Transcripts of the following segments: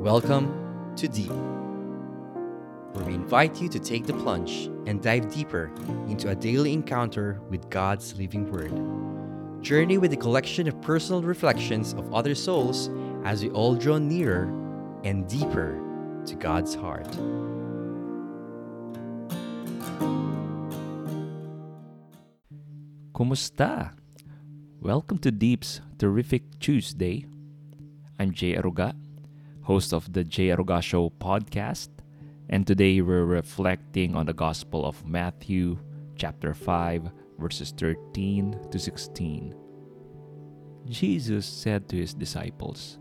Welcome to Deep, where we invite you to take the plunge and dive deeper into a daily encounter with God's living Word. Journey with a collection of personal reflections of other souls as we all draw nearer and deeper to God's heart. Kumusta? Welcome to Deep's Terrific Tuesday. I'm Jay Aruga, host of the Jay Aruga Show podcast, and today we're reflecting on the Gospel of Matthew, chapter 5, verses 13 to 16. Jesus said to his disciples,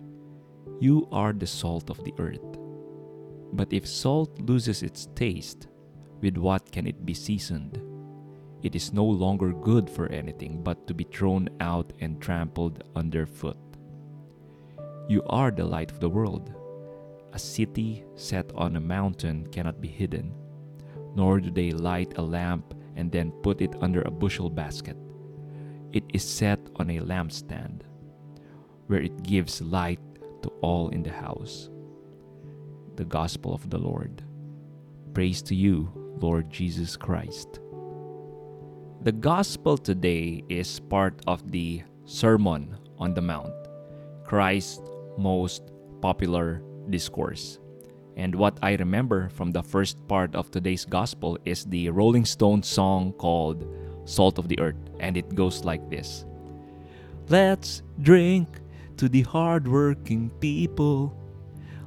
You are the salt of the earth. But if salt loses its taste, with what can it be seasoned? It is no longer good for anything but to be thrown out and trampled underfoot. You are the light of the world. A city set on a mountain cannot be hidden, nor do they light a lamp and then put it under a bushel basket. It is set on a lampstand, where it gives light to all in the house. The Gospel of the Lord. Praise to you, Lord Jesus Christ. The Gospel today is part of the Sermon on the Mount, Christ's most popular discourse. And what I remember from the first part of today's Gospel is the Rolling Stones song called Salt of the Earth, and it goes like this Let's drink to the hardworking people.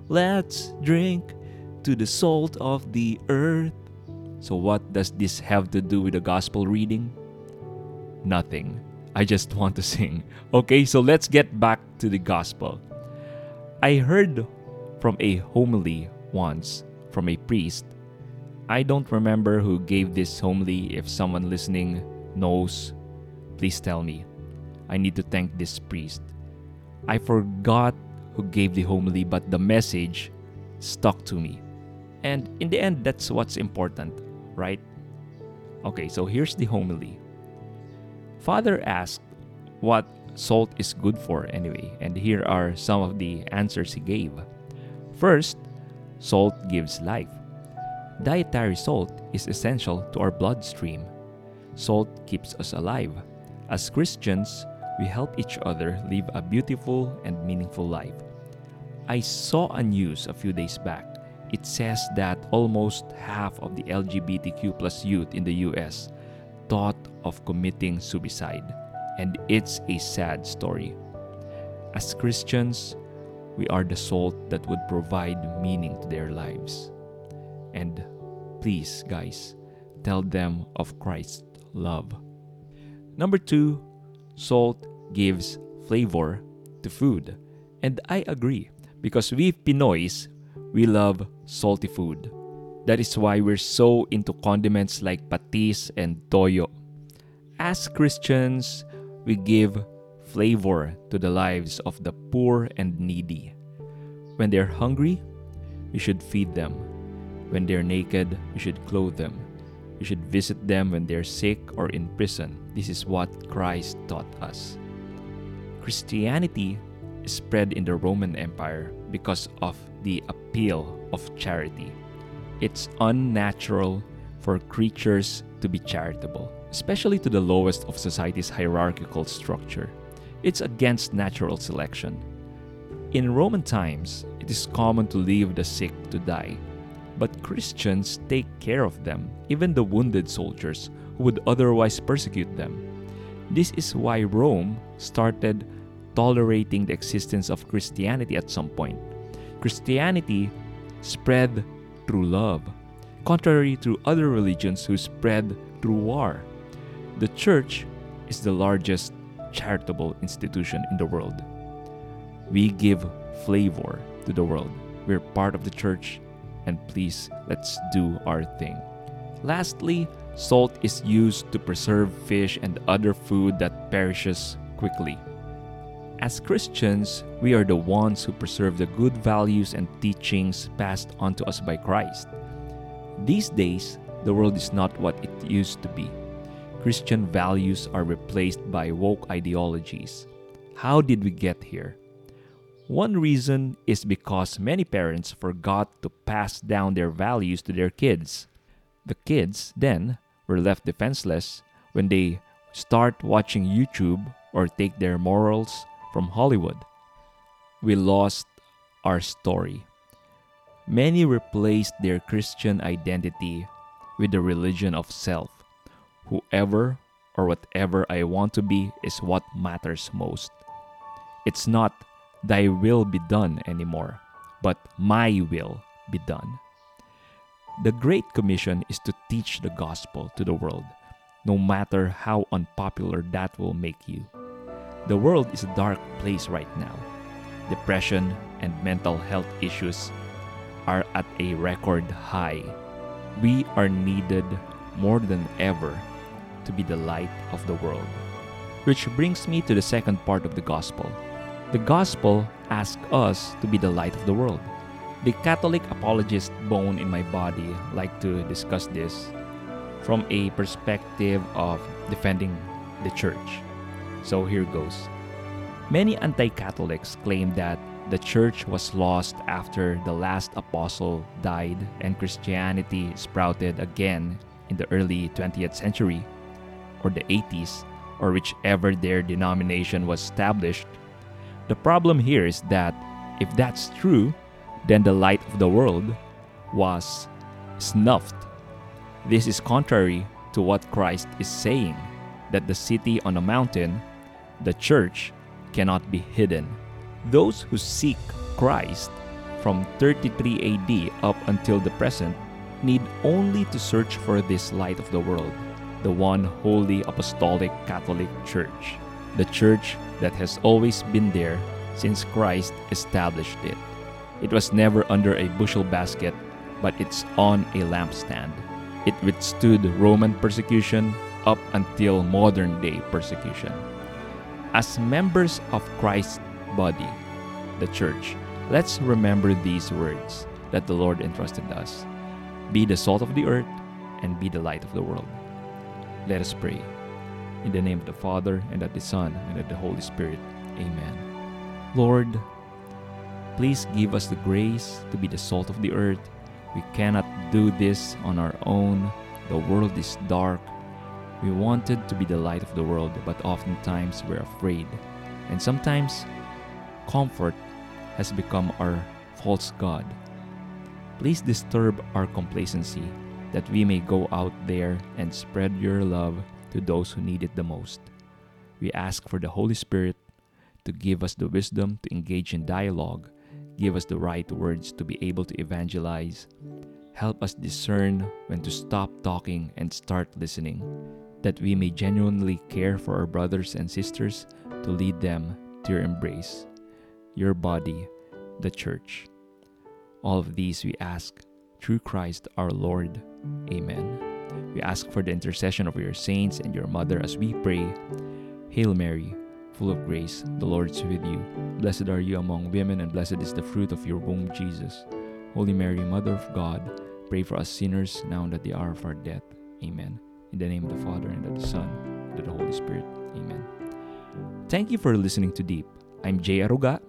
Let's drink to the salt of the earth. So, what does this have to do with the gospel reading? Nothing. I just want to sing. Okay, so let's get back to the gospel. I heard from a homily once from a priest. I don't remember who gave this homily. If someone listening knows, please tell me. I need to thank this priest. I forgot who gave the homily, but the message stuck to me. And in the end, that's what's important, right? Okay, so here's the homily. Father asked what salt is good for anyway, and here are some of the answers he gave. First, salt gives life. Dietary salt is essential to our bloodstream. Salt keeps us alive. As Christians, we help each other live a beautiful and meaningful life. I saw a news a few days back. It says that almost half of the LGBTQ plus youth in the US thought of committing suicide, and it's a sad story. As Christians, we are the salt that would provide meaning to their lives. And please, guys, tell them of Christ's love. Number two, salt gives flavor to food. And I agree, because we Pinoys, we love salty food. That is why we're so into condiments like patis and toyo. As Christians, we give flavor to the lives of the poor and needy. When they're hungry, we should feed them. When they're naked, we should clothe them. We should visit them when they're sick or in prison. This is what Christ taught us. Christianity spread in the Roman Empire because of the appeal of charity. It's unnatural for creatures to be charitable, especially to the lowest of society's hierarchical structure. It's against natural selection. In Roman times, it is common to leave the sick to die, but Christians take care of them, even the wounded soldiers who would otherwise persecute them. This is why Rome started tolerating the existence of Christianity at some point. Christianity spread through love, contrary to other religions who spread through war. The church is the largest charitable institution in the world. We give flavor to the world. We're part of the church, and please let's do our thing. Lastly, salt is used to preserve fish and other food that perishes quickly. As Christians, we are the ones who preserve the good values and teachings passed on to us by Christ. These days, the world is not what it used to be. Christian values are replaced by woke ideologies. How did we get here? One reason is because many parents forgot to pass down their values to their kids. The kids then were left defenseless when they start watching YouTube or take their morals from Hollywood. We lost our story. Many replaced their Christian identity with the religion of self. Whoever or whatever I want to be is what matters most. It's not thy will be done anymore, but my will be done. The Great Commission is to teach the gospel to the world, no matter how unpopular that will make you. The world is a dark place right now. Depression and mental health issues are at a record high. We are needed more than ever to be the light of the world. Which brings me to the second part of the gospel. The gospel asks us to be the light of the world. The Catholic apologist bone in my body like to discuss this from a perspective of defending the church. So here goes. Many anti Catholics claim that the church was lost after the last apostle died and Christianity sprouted again in the early 20th century or the 80s or whichever their denomination was established. The problem here is that if that's true, then the light of the world was snuffed. This is contrary to what Christ is saying that the city on a mountain, the church, cannot be hidden. Those who seek Christ from 33 AD up until the present need only to search for this light of the world, the one holy apostolic Catholic Church, the church that has always been there since Christ established it. It was never under a bushel basket, but it's on a lampstand. It withstood Roman persecution up until modern day persecution. As members of Christ's body, the church, let's remember these words that the Lord entrusted us Be the salt of the earth and be the light of the world. Let us pray. In the name of the Father, and of the Son, and of the Holy Spirit. Amen. Lord, please give us the grace to be the salt of the earth. We cannot do this on our own. The world is dark. We wanted to be the light of the world, but oftentimes we're afraid. And sometimes comfort has become our false God. Please disturb our complacency that we may go out there and spread your love to those who need it the most. We ask for the Holy Spirit to give us the wisdom to engage in dialogue, give us the right words to be able to evangelize, help us discern when to stop talking and start listening, that we may genuinely care for our brothers and sisters to lead them to your embrace, your body, the church. All of these we ask through Christ our Lord. Amen. We ask for the intercession of your saints and your mother as we pray. Hail Mary, full of grace, the Lord is with you. Blessed are you among women, and blessed is the fruit of your womb, Jesus. Holy Mary, Mother of God, pray for us sinners now and at the hour of our death. Amen. In the name of the Father, and of the Son, and of the Holy Spirit. Amen. Thank you for listening to Deep. I'm Jay Aruga.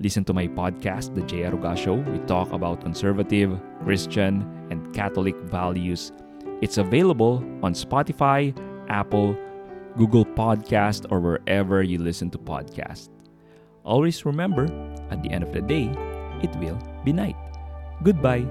Listen to my podcast, The Jay Aruga Show. We talk about conservative, Christian, and Catholic values. It's available on Spotify, Apple, Google Podcast, or wherever you listen to podcasts. Always remember, at the end of the day, it will be night. Goodbye.